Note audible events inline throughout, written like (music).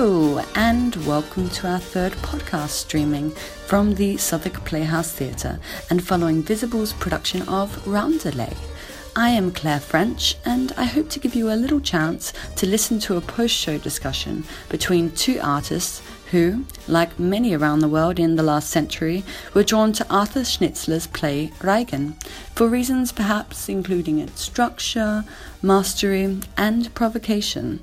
Hello, and welcome to our third podcast streaming from the Southwark Playhouse Theatre and following Visible's production of Roundelay. I am Claire French, and I hope to give you a little chance to listen to a post show discussion between two artists who, like many around the world in the last century, were drawn to Arthur Schnitzler's play Reigen, for reasons perhaps including its structure, mastery, and provocation.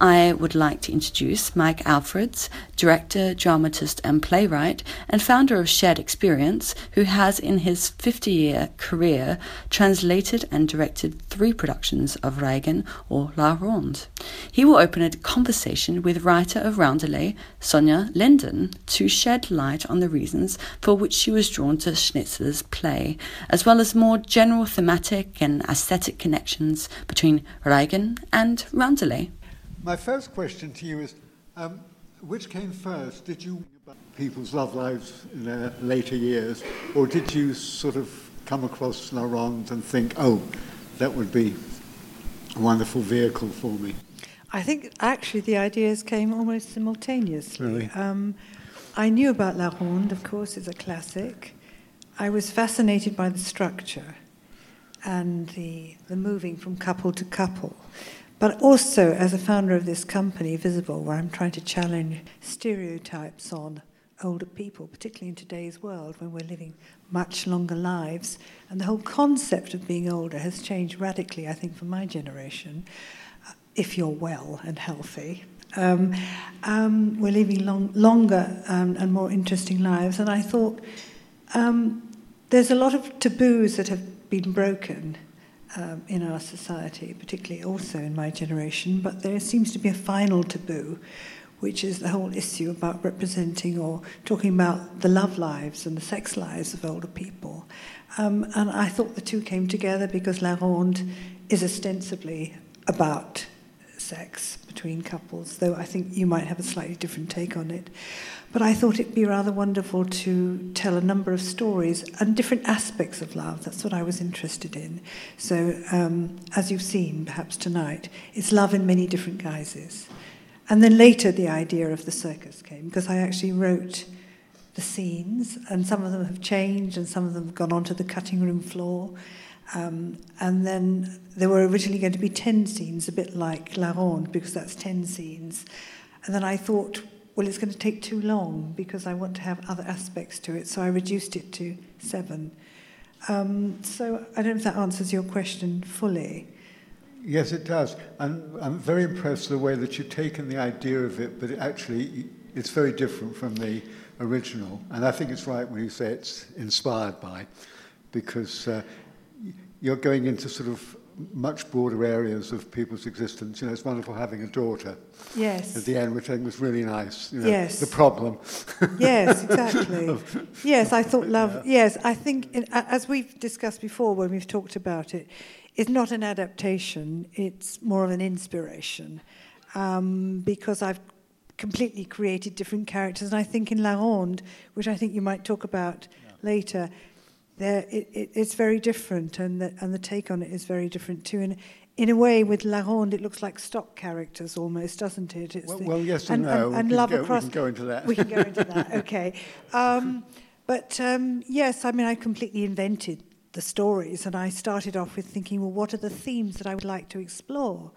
I would like to introduce Mike Alfreds, director, dramatist, and playwright, and founder of Shared Experience, who has in his 50 year career translated and directed three productions of Reigen or La Ronde. He will open a conversation with writer of Roundelay, Sonja Linden, to shed light on the reasons for which she was drawn to Schnitzler's play, as well as more general thematic and aesthetic connections between Reigen and Roundelay. My first question to you is um, which came first? Did you about people's love lives in their later years, or did you sort of come across La Ronde and think, oh, that would be a wonderful vehicle for me? I think actually the ideas came almost simultaneously. Really? Um, I knew about La Ronde, of course, it's a classic. I was fascinated by the structure and the, the moving from couple to couple. But also, as a founder of this company, Visible, where I'm trying to challenge stereotypes on older people, particularly in today's world when we're living much longer lives. And the whole concept of being older has changed radically, I think, for my generation, uh, if you're well and healthy. Um, um, we're living long, longer um, and more interesting lives. And I thought um, there's a lot of taboos that have been broken um, in our society, particularly also in my generation, but there seems to be a final taboo, which is the whole issue about representing or talking about the love lives and the sex lives of older people. Um, and I thought the two came together because La Ronde is ostensibly about sex between couples, though I think you might have a slightly different take on it. But I thought it'd be rather wonderful to tell a number of stories and different aspects of love. That's what I was interested in. So, um, as you've seen perhaps tonight, it's love in many different guises. And then later, the idea of the circus came because I actually wrote the scenes, and some of them have changed, and some of them have gone onto the cutting room floor. Um, and then there were originally going to be 10 scenes, a bit like La Ronde, because that's 10 scenes. And then I thought, well, it's going to take too long because I want to have other aspects to it. So I reduced it to seven. Um, so I don't know if that answers your question fully. Yes, it does. And I'm very impressed with the way that you've taken the idea of it, but it actually it's very different from the original. And I think it's right when you say it's inspired by, because uh, you're going into sort of much broader areas of people's existence. You know, it's wonderful having a daughter. Yes. At the end, which I think was really nice. You know, yes. The problem. yes, exactly. (laughs) yes, I thought love. Yeah. Yes, I think in, as we've discussed before when we've talked about it, it's not an adaptation. It's more of an inspiration, um, because I've completely created different characters, and I think in La Ronde, which I think you might talk about. Yeah. later. There it, it, it's very different, and the, and the take on it is very different too. And in a way, with La Ronde, it looks like stock characters almost, doesn't it? It's well, the, well, yes and, and no. And, and Love go, Across. We can go into that. We can go into that. (laughs) Okay. Um, but um, yes, I mean, I completely invented the stories, and I started off with thinking, well, what are the themes that I would like to explore?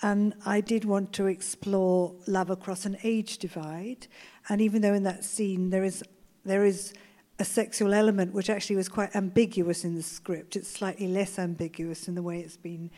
And I did want to explore love across an age divide. And even though in that scene there is there is a sexual element which actually was quite ambiguous in the script. It's slightly less ambiguous in the way it's been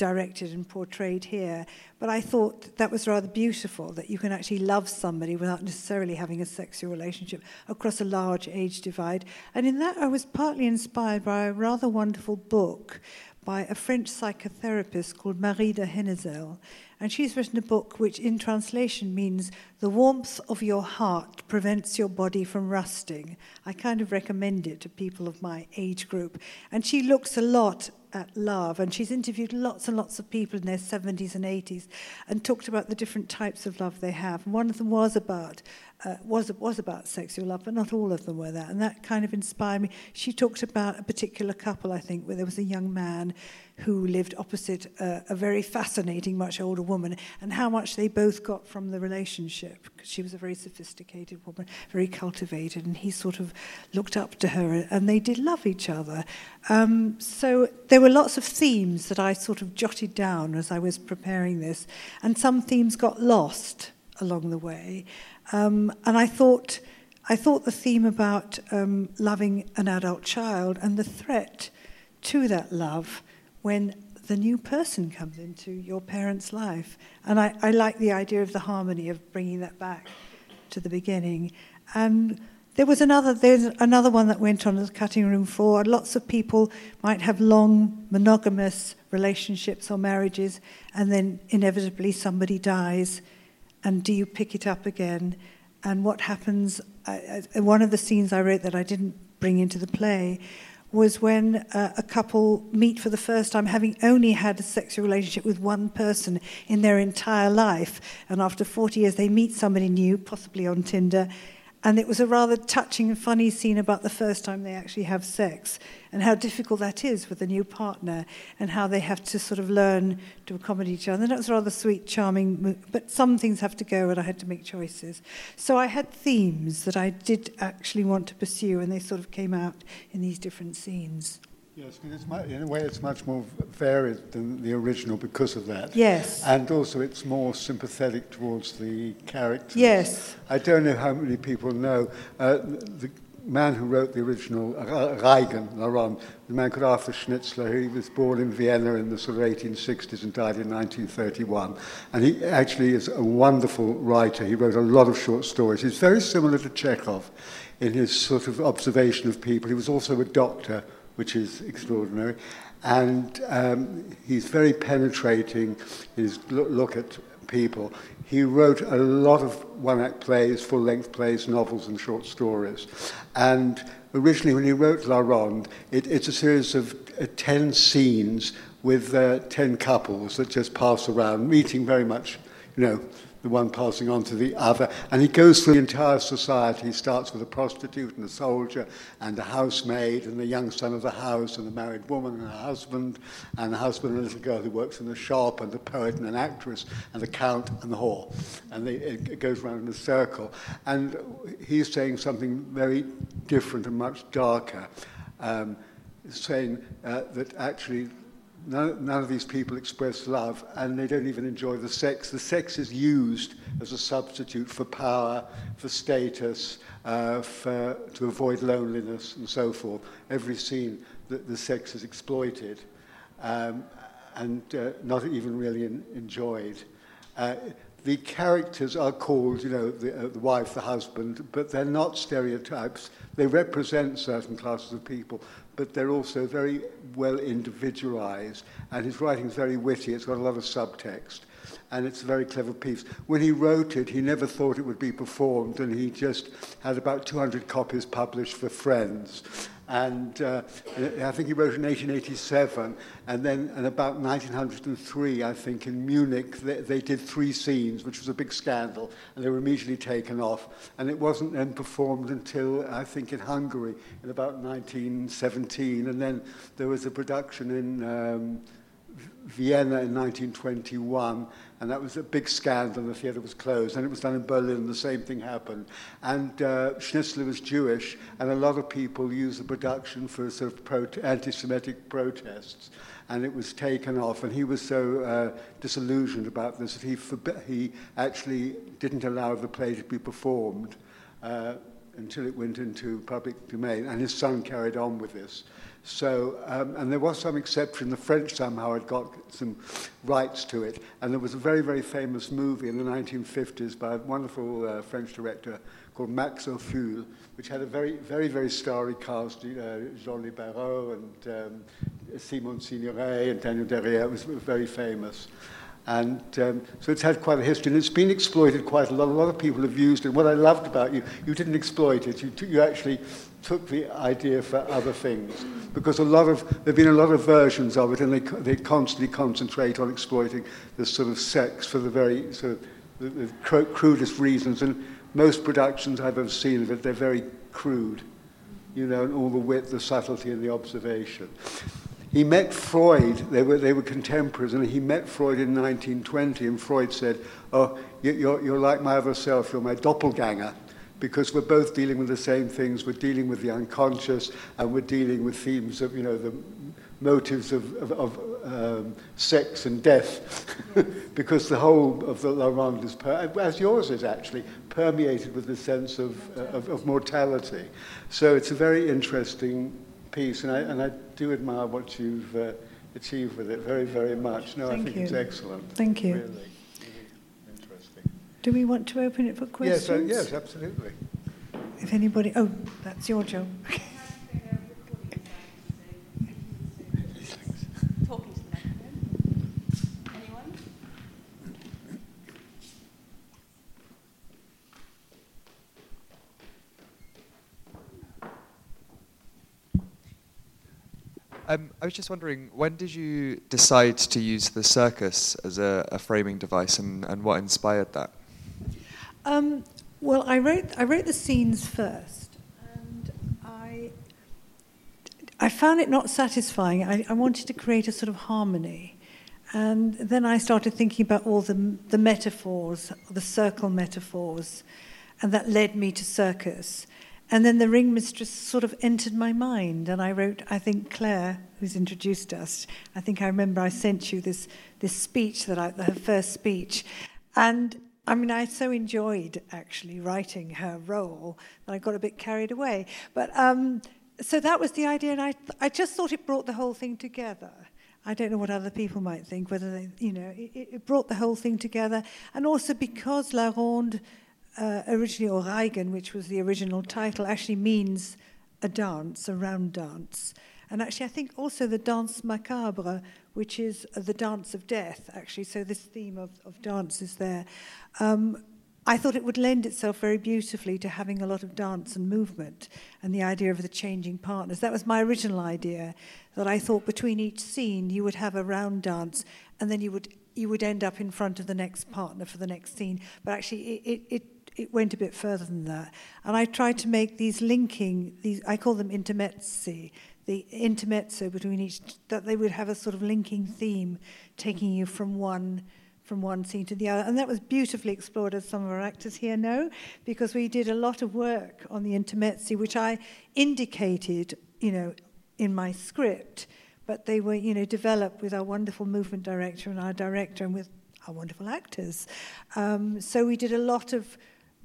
directed and portrayed here. But I thought that was rather beautiful that you can actually love somebody without necessarily having a sexual relationship across a large age divide. And in that, I was partly inspired by a rather wonderful book by a French psychotherapist called Marie de Hennezel. And she's written a book which, in translation, means The Warmth of Your Heart Prevents Your Body from Rusting. I kind of recommend it to people of my age group. And she looks a lot at love, and she's interviewed lots and lots of people in their 70s and 80s and talked about the different types of love they have. And one of them was about uh, was was about sexual love, but not all of them were that. And that kind of inspired me. She talked about a particular couple, I think, where there was a young man who lived opposite a, a very fascinating, much older woman, and how much they both got from the relationship. Because she was a very sophisticated woman, very cultivated, and he sort of looked up to her, and they did love each other. Um, so there were lots of themes that I sort of jotted down as I was preparing this, and some themes got lost along the way. Um, and I thought, I thought the theme about um, loving an adult child and the threat to that love when the new person comes into your parent's life. And I, I like the idea of the harmony of bringing that back to the beginning. And there was another, there's another one that went on as cutting room floor. Lots of people might have long monogamous relationships or marriages, and then inevitably somebody dies. And do you pick it up again? And what happens? Uh, one of the scenes I wrote that I didn't bring into the play was when uh, a couple meet for the first time, having only had a sexual relationship with one person in their entire life. And after 40 years, they meet somebody new, possibly on Tinder, And it was a rather touching and funny scene about the first time they actually have sex and how difficult that is with a new partner and how they have to sort of learn to accommodate each other. And that was rather sweet, charming, but some things have to go and I had to make choices. So I had themes that I did actually want to pursue and they sort of came out in these different scenes. Yes, much, in a way it's much more varied than the original because of that. Yes. And also it's more sympathetic towards the characters. Yes. I don't know how many people know. Uh, the man who wrote the original, uh, Reigen, La Ronde, the man called Arthur Schnitzler, he was born in Vienna in the sort of 1860s and died in 1931. And he actually is a wonderful writer. He wrote a lot of short stories. He's very similar to Chekhov in his sort of observation of people. He was also a doctor which is extraordinary. And um, he's very penetrating in his look at people. He wrote a lot of one act plays, full length plays, novels, and short stories. And originally, when he wrote La Ronde, it, it's a series of uh, 10 scenes with uh, 10 couples that just pass around, meeting very much, you know, the one passing on to the other. And he goes through the entire society. He starts with a prostitute and a soldier and a housemaid and the young son of the house and a married woman and a husband and a husband and a little girl who works in the shop and a poet and an actress and the count and the whore. And they, it goes around in a circle. And he's saying something very different and much darker. Um, saying uh, that actually none, none of these people express love and they don't even enjoy the sex. The sex is used as a substitute for power, for status, uh, for, to avoid loneliness and so forth. Every scene, the, the sex is exploited um, and uh, not even really in, enjoyed. Uh, the characters are called, you know, the, uh, the wife, the husband, but they're not stereotypes. They represent certain classes of people but they're also very well individualized. And his writing's very witty, it's got a lot of subtext, and it's a very clever piece. When he wrote it, he never thought it would be performed, and he just had about 200 copies published for friends. And uh, I think he wrote in 1887, and then in about 1903, I think, in Munich, they, they did three scenes, which was a big scandal, and they were immediately taken off. And it wasn't then performed until, I think, in Hungary in about 1917, and then there was a production in um, Vienna in 1921, and that was a big scandal. The theatre was closed, and it was done in Berlin. The same thing happened, and uh, Schnitzler was Jewish, and a lot of people used the production for sort of pro- anti-Semitic protests, and it was taken off. And he was so uh, disillusioned about this that he he actually didn't allow the play to be performed. Uh, until it went into public domain, and his son carried on with this. So, um, and there was some exception. The French somehow had got some rights to it. And there was a very, very famous movie in the 1950s by a wonderful uh, French director called Max Ophüls, which had a very, very, very starry cast, uh, Jean-Louis Barrault and um, Simone Signoret and Danielle Darrieux. It was very famous. And um, so it's had quite a history, and it's been exploited quite a lot. A lot of people have used it. What I loved about you, you didn't exploit it. You, you actually took the idea for other things. Because a lot of, there have been a lot of versions of it, and they, they constantly concentrate on exploiting this sort of sex for the very sort of the, the crudest reasons. And most productions I've ever seen of it, they're very crude, you know, and all the wit, the subtlety, and the observation. He met Freud, they were, they were contemporaries, and he met Freud in 1920, and Freud said, Oh, you're, you're like my other self, you're my doppelganger, because we're both dealing with the same things. We're dealing with the unconscious, and we're dealing with themes of, you know, the motives of, of, of um, sex and death, (laughs) because the whole of the La Ronde is, per- as yours is actually, permeated with the sense of, uh, of, of mortality. So it's a very interesting piece, and I, and I do admire what you've uh, achieved with it very, very much. No, Thank I think you. it's excellent. Thank you. Really, really interesting. Do we want to open it for questions? Yes, uh, yes, absolutely. If anybody, oh, that's your job. (laughs) Um, I was just wondering, when did you decide to use the circus as a, a framing device, and, and what inspired that? Um, well, I wrote I wrote the scenes first, and I I found it not satisfying. I, I wanted to create a sort of harmony, and then I started thinking about all the the metaphors, the circle metaphors, and that led me to circus. And then the ring mistress sort of entered my mind, and I wrote. I think Claire, who's introduced us, I think I remember I sent you this this speech that I, her first speech, and I mean, I so enjoyed actually writing her role that I got a bit carried away. But um, so that was the idea, and I, I just thought it brought the whole thing together. I don't know what other people might think, whether they, you know, it, it brought the whole thing together. And also because La Ronde, uh, originally, or Reigen, which was the original title, actually means a dance, a round dance. And actually, I think also the dance Macabre, which is the dance of death, actually. So this theme of, of dance is there. Um, I thought it would lend itself very beautifully to having a lot of dance and movement and the idea of the changing partners. That was my original idea, that I thought between each scene you would have a round dance and then you would, you would end up in front of the next partner for the next scene. But actually, it, it, it it went a bit further than that. And I tried to make these linking, these I call them intermezzi, the intermezzo between each, that they would have a sort of linking theme, taking you from one from one scene to the other. And that was beautifully explored, as some of our actors here know, because we did a lot of work on the intermezzi, which I indicated, you know, in my script, but they were, you know, developed with our wonderful movement director and our director and with our wonderful actors. Um, so we did a lot of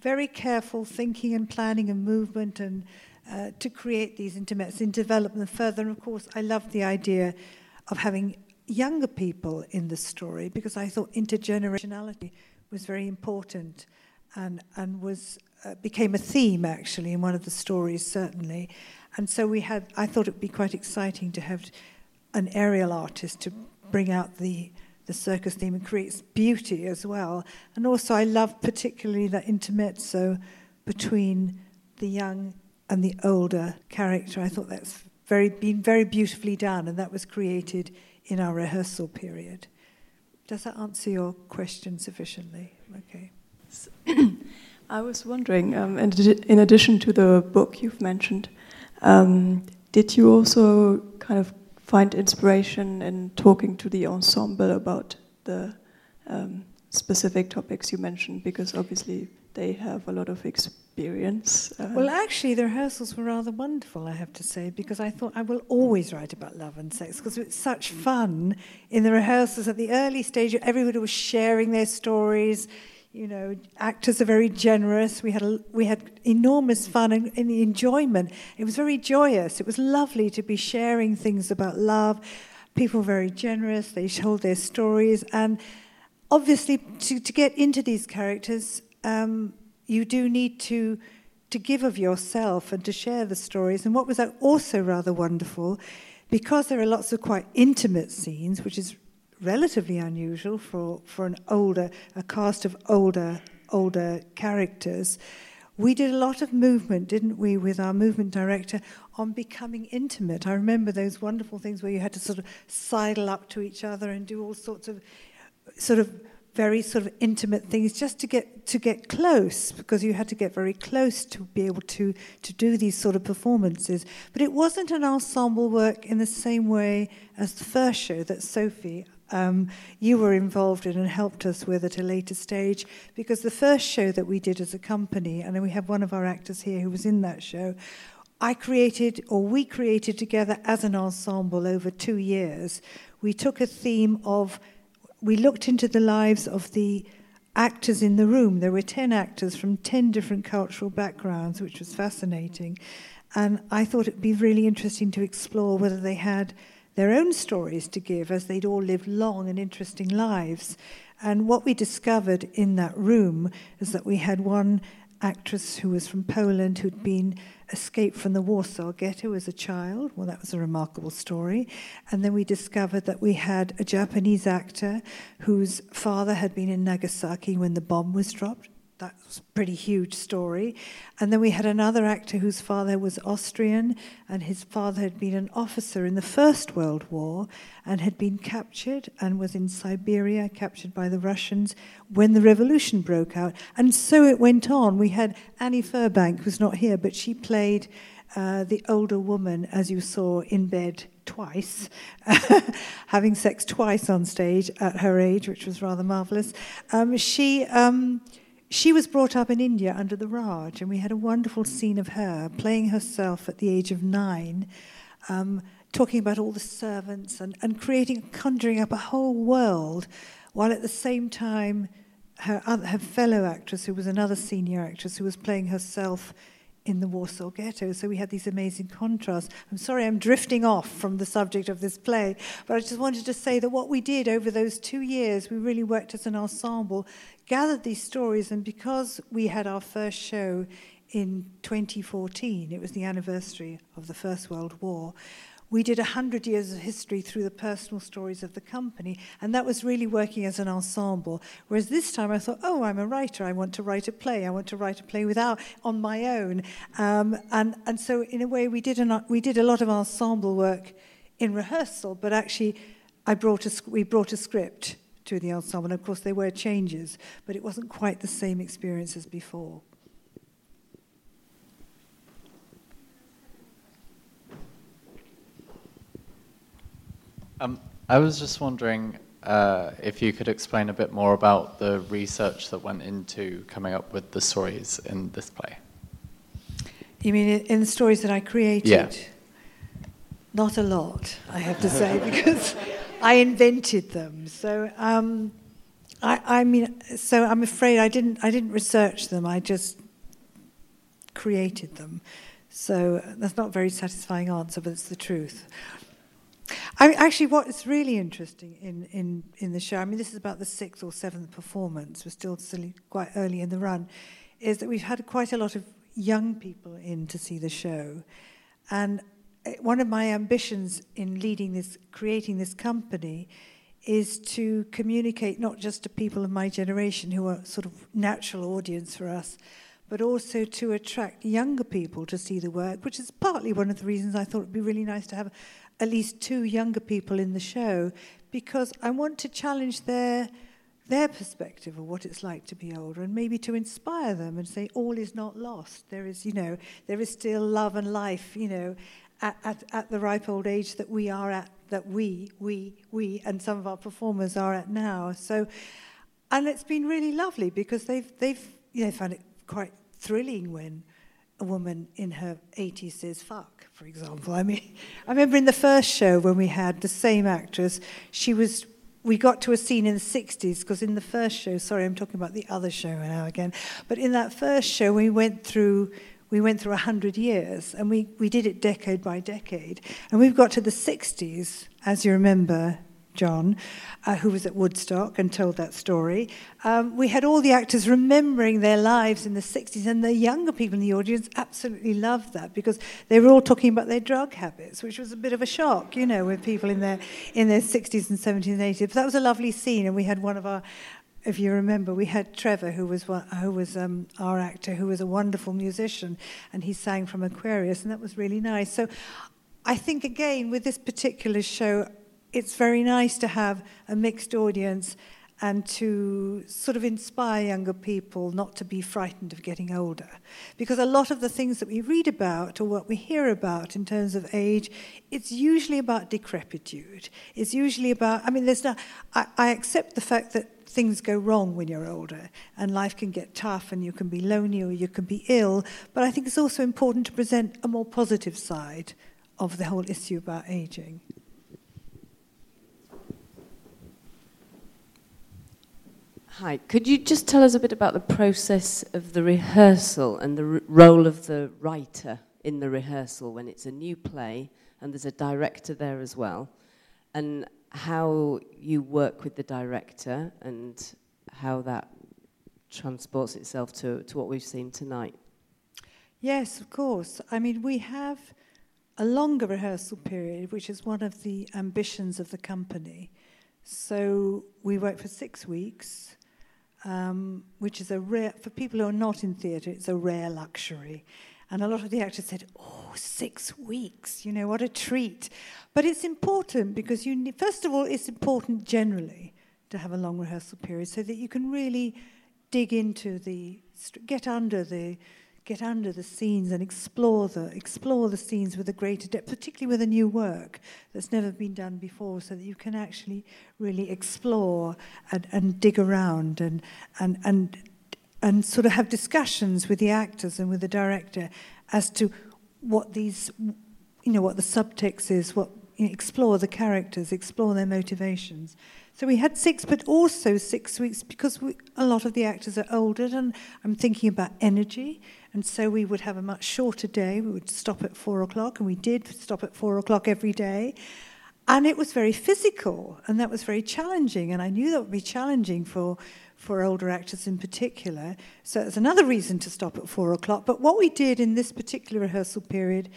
very careful thinking and planning and movement and uh, to create these intermezzi and develop them further. And of course, I loved the idea of having younger people in the story because I thought intergenerationality was very important and, and was, uh, became a theme actually in one of the stories, certainly. And so we had, I thought it would be quite exciting to have an aerial artist to bring out the, the circus theme and creates beauty as well. And also, I love particularly that intermezzo between the young and the older character. I thought that's very been very beautifully done, and that was created in our rehearsal period. Does that answer your question sufficiently? Okay. (clears throat) I was wondering, um, in, addition to the book you've mentioned, um, did you also kind of find inspiration in talking to the ensemble about the um, specific topics you mentioned? Because obviously they have a lot of experience. Uh, well, actually, the rehearsals were rather wonderful, I have to say, because I thought I will always write about love and sex because it's such fun in the rehearsals at the early stage. Everybody was sharing their stories. You know, actors are very generous. We had a, we had enormous fun and, the enjoyment. It was very joyous. It was lovely to be sharing things about love. People were very generous. They told their stories, and obviously, to, to get into these characters, um, you do need to to give of yourself and to share the stories. And what was also rather wonderful, because there are lots of quite intimate scenes, which is relatively unusual for, for an older a cast of older older characters. We did a lot of movement, didn't we, with our movement director on becoming intimate. I remember those wonderful things where you had to sort of sidle up to each other and do all sorts of sort of very sort of intimate things just to get to get close because you had to get very close to be able to to do these sort of performances but it wasn't an ensemble work in the same way as the first show that Sophie um, you were involved in and helped us with at a later stage because the first show that we did as a company and we have one of our actors here who was in that show I created or we created together as an ensemble over 2 years we took a theme of we looked into the lives of the actors in the room. There were 10 actors from 10 different cultural backgrounds, which was fascinating. And I thought it'd be really interesting to explore whether they had their own stories to give, as they'd all lived long and interesting lives. And what we discovered in that room is that we had one actress who was from Poland who'd been escaped from the Warsaw Ghetto as a child. Well, that was a remarkable story. And then we discovered that we had a Japanese actor whose father had been in Nagasaki when the bomb was dropped that was a pretty huge story. And then we had another actor whose father was Austrian, and his father had been an officer in the First World War and had been captured and was in Siberia, captured by the Russians when the revolution broke out. And so it went on. We had Annie Furbank, who's not here, but she played uh, the older woman, as you saw, in bed twice, (laughs) having sex twice on stage at her age, which was rather marvelous. Um, she. Um, she was brought up in India under the Raj, and we had a wonderful scene of her playing herself at the age of nine, um, talking about all the servants and, and creating, conjuring up a whole world, while at the same time, her, other, her fellow actress, who was another senior actress, who was playing herself in the Warsaw Ghetto. So we had these amazing contrasts. I'm sorry I'm drifting off from the subject of this play, but I just wanted to say that what we did over those two years, we really worked as an ensemble, gathered these stories, and because we had our first show in 2014, it was the anniversary of the First World War we did 100 years of history through the personal stories of the company, and that was really working as an ensemble. Whereas this time I thought, oh, I'm a writer, I want to write a play, I want to write a play without on my own. Um, and, and so, in a way, we did, an, we did a lot of ensemble work in rehearsal, but actually, I brought a, we brought a script to the ensemble. And of course, there were changes, but it wasn't quite the same experience as before. Um, I was just wondering uh, if you could explain a bit more about the research that went into coming up with the stories in this play. You mean in the stories that I created? Yeah. Not a lot, I have to say, (laughs) because I invented them. So, um, I, I mean, so I'm afraid I didn't. I didn't research them. I just created them. So that's not a very satisfying answer, but it's the truth. I mean, actually, what's really interesting in, in, in the show, I mean, this is about the sixth or seventh performance, we're still, quite early in the run, is that we've had quite a lot of young people in to see the show. And eh, one of my ambitions in leading this, creating this company, is to communicate not just to people of my generation who are sort of natural audience for us, but also to attract younger people to see the work, which is partly one of the reasons I thought it would be really nice to have at least two younger people in the show because I want to challenge their their perspective of what it's like to be older and maybe to inspire them and say all is not lost. There is you know there is still love and life you know at, at, at the ripe old age that we are at that we we we and some of our performers are at now. So and it's been really lovely because they've they've you know found it quite thrilling when a woman in her 80s says fuck, for example. I mean, I remember in the first show when we had the same actress, she was. We got to a scene in the 60s because in the first show, sorry, I'm talking about the other show now again, but in that first show, we went through we went through 100 years and we, we did it decade by decade. And we've got to the 60s, as you remember, John, uh, who was at Woodstock and told that story. Um, we had all the actors remembering their lives in the 60s, and the younger people in the audience absolutely loved that because they were all talking about their drug habits, which was a bit of a shock, you know, with people in their, in their 60s and 70s and 80s. But that was a lovely scene, and we had one of our if you remember, we had Trevor, who was who was um, our actor, who was a wonderful musician, and he sang from Aquarius, and that was really nice. So, I think again with this particular show, it's very nice to have a mixed audience and to sort of inspire younger people not to be frightened of getting older. Because a lot of the things that we read about or what we hear about in terms of age, it's usually about decrepitude. It's usually about, I mean, there's no, I, I accept the fact that things go wrong when you're older and life can get tough and you can be lonely or you can be ill, but I think it's also important to present a more positive side of the whole issue about aging. Hi, could you just tell us a bit about the process of the rehearsal and the r- role of the writer in the rehearsal when it's a new play and there's a director there as well, and how you work with the director and how that transports itself to, to what we've seen tonight? Yes, of course. I mean, we have a longer rehearsal period, which is one of the ambitions of the company. So we work for six weeks um, which is a rare, for people who are not in theatre, it's a rare luxury. And a lot of the actors said, oh, six weeks, you know, what a treat. But it's important because you first of all, it's important generally to have a long rehearsal period so that you can really dig into the, get under the, get under the scenes and explore the explore the scenes with a greater depth, particularly with a new work that's never been done before, so that you can actually really explore and, and dig around and and and and sort of have discussions with the actors and with the director as to what these you know what the subtext is, what you know, explore the characters, explore their motivations. So we had six, but also six weeks because we, a lot of the actors are older, and I'm thinking about energy. And so we would have a much shorter day. We would stop at four o'clock, and we did stop at four o'clock every day. And it was very physical, and that was very challenging. And I knew that would be challenging for, for older actors in particular. So it's another reason to stop at four o'clock. But what we did in this particular rehearsal period,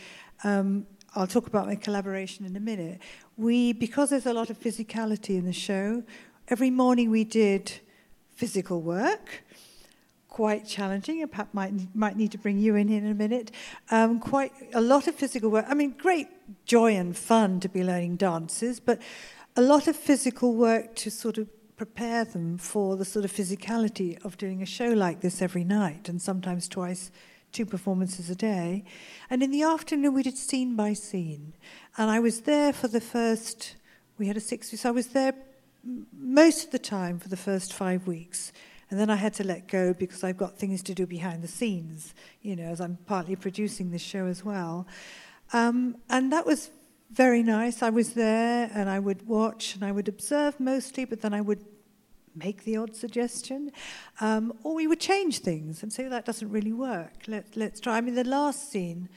um, I'll talk about my collaboration in a minute. We, because there's a lot of physicality in the show, every morning we did physical work quite challenging. And Pat might might need to bring you in here in a minute. Um, quite a lot of physical work. I mean, great joy and fun to be learning dances, but a lot of physical work to sort of prepare them for the sort of physicality of doing a show like this every night, and sometimes twice, two performances a day. And in the afternoon, we did scene by scene, and I was there for the first. We had a six. So I was there most of the time for the first five weeks and then I had to let go because I've got things to do behind the scenes, you know, as I'm partly producing this show as well. Um, and that was very nice. I was there and I would watch and I would observe mostly, but then I would make the odd suggestion. Um, or we would change things and say, that doesn't really work. Let, let's try. I mean, the last scene,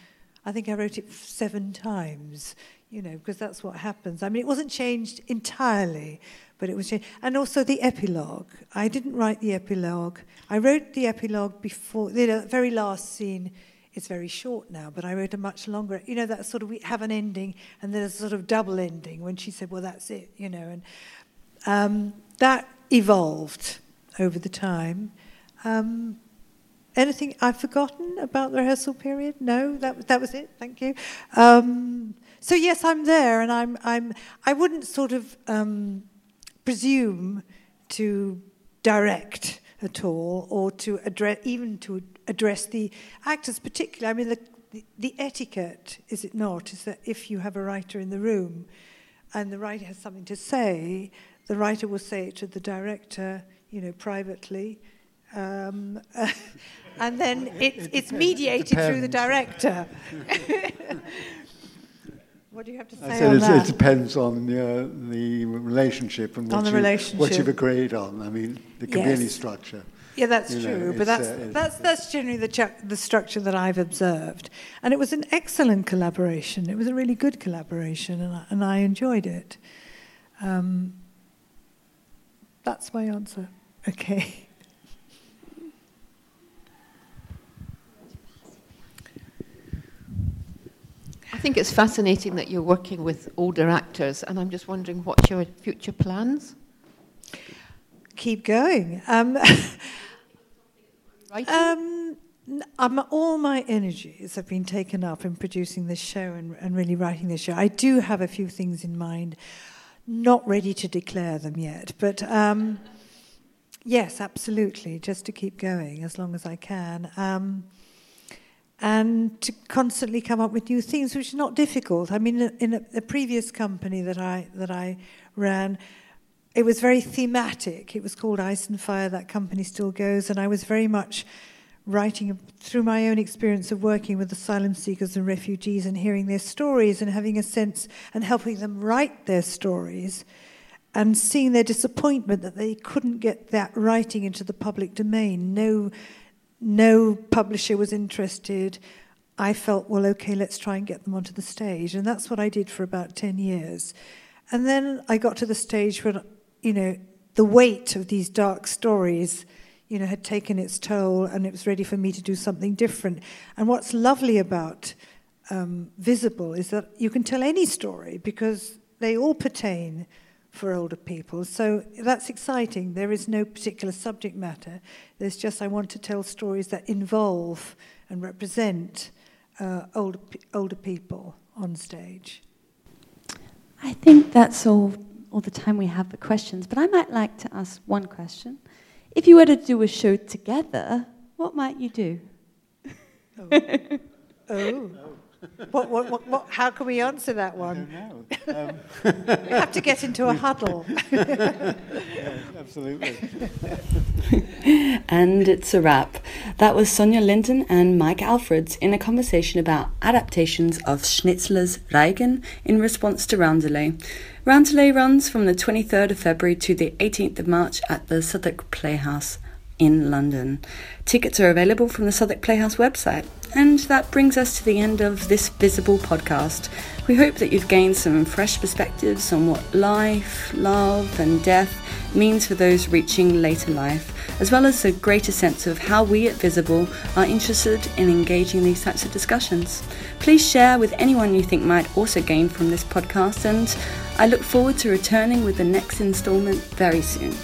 I think I wrote it seven times, you know, because that's what happens. I mean, it wasn't changed entirely, but it was changed. And also the epilogue. I didn't write the epilogue. I wrote the epilogue before, the very last scene. It's very short now, but I wrote a much longer. You know, that sort of, we have an ending, and there's a sort of double ending when she said, well, that's it, you know. And um, that evolved over the time. Um, anything I've forgotten about the rehearsal period? No, that, that was it. Thank you. Um, so yes, I'm there, and I'm, I'm, I wouldn't sort of um, presume to direct at all or to address even to address the actors particularly. I mean the, the, the etiquette is it not is that if you have a writer in the room and the writer has something to say the writer will say it to the director you know privately um, (laughs) and then it, it's mediated it through the director (laughs) (laughs) What do you have to say on that? It depends on the, uh, the relationship and what, you, relationship. what you've agreed on. I mean, the community yes. structure. Yeah, that's you true. Know, but that's, uh, that's, that's generally the, the structure that I've observed. And it was an excellent collaboration. It was a really good collaboration, and I, and I enjoyed it. Um, that's my answer. Okay. (laughs) I think it's fascinating that you're working with older actors, and I'm just wondering what's your future plans? Keep going. Um, (laughs) um, all my energies have been taken up in producing this show and, and really writing this show. I do have a few things in mind, not ready to declare them yet, but. Um, Yes, absolutely. Just to keep going as long as I can. Um, and to constantly come up with new things, which is not difficult. I mean, in a, a, previous company that I that I ran, it was very thematic. It was called Ice and Fire. That company still goes, and I was very much writing through my own experience of working with asylum seekers and refugees and hearing their stories and having a sense and helping them write their stories and seeing their disappointment that they couldn't get that writing into the public domain. No, no publisher was interested. I felt, well, okay, let's try and get them onto the stage. And that's what I did for about 10 years. And then I got to the stage where, you know, the weight of these dark stories, you know, had taken its toll and it was ready for me to do something different. And what's lovely about um, Visible is that you can tell any story because they all pertain for older people. So that's exciting. There is no particular subject matter. There's just I want to tell stories that involve and represent uh, older, older people on stage. I think that's all, all the time we have for questions, but I might like to ask one question. If you were to do a show together, what might you do? oh. (laughs) oh (laughs) what, what, what, what, how can we answer that one? I don't know. (laughs) Um, we have to get into a huddle. (laughs) yeah, absolutely. and it's a wrap. That was Sonja Linden and Mike Alfreds in a conversation about adaptations of Schnitzler's Reigen in response to Roundelay. Roundelay runs from the 23rd of February to the 18th of March at the Southwark Playhouse in London. Tickets are available from the Southwark Playhouse website. And that brings us to the end of this Visible podcast. We hope that you've gained some fresh perspectives on what life, love, and death means for those reaching later life, as well as a greater sense of how we at Visible are interested in engaging these types of discussions. Please share with anyone you think might also gain from this podcast, and I look forward to returning with the next instalment very soon.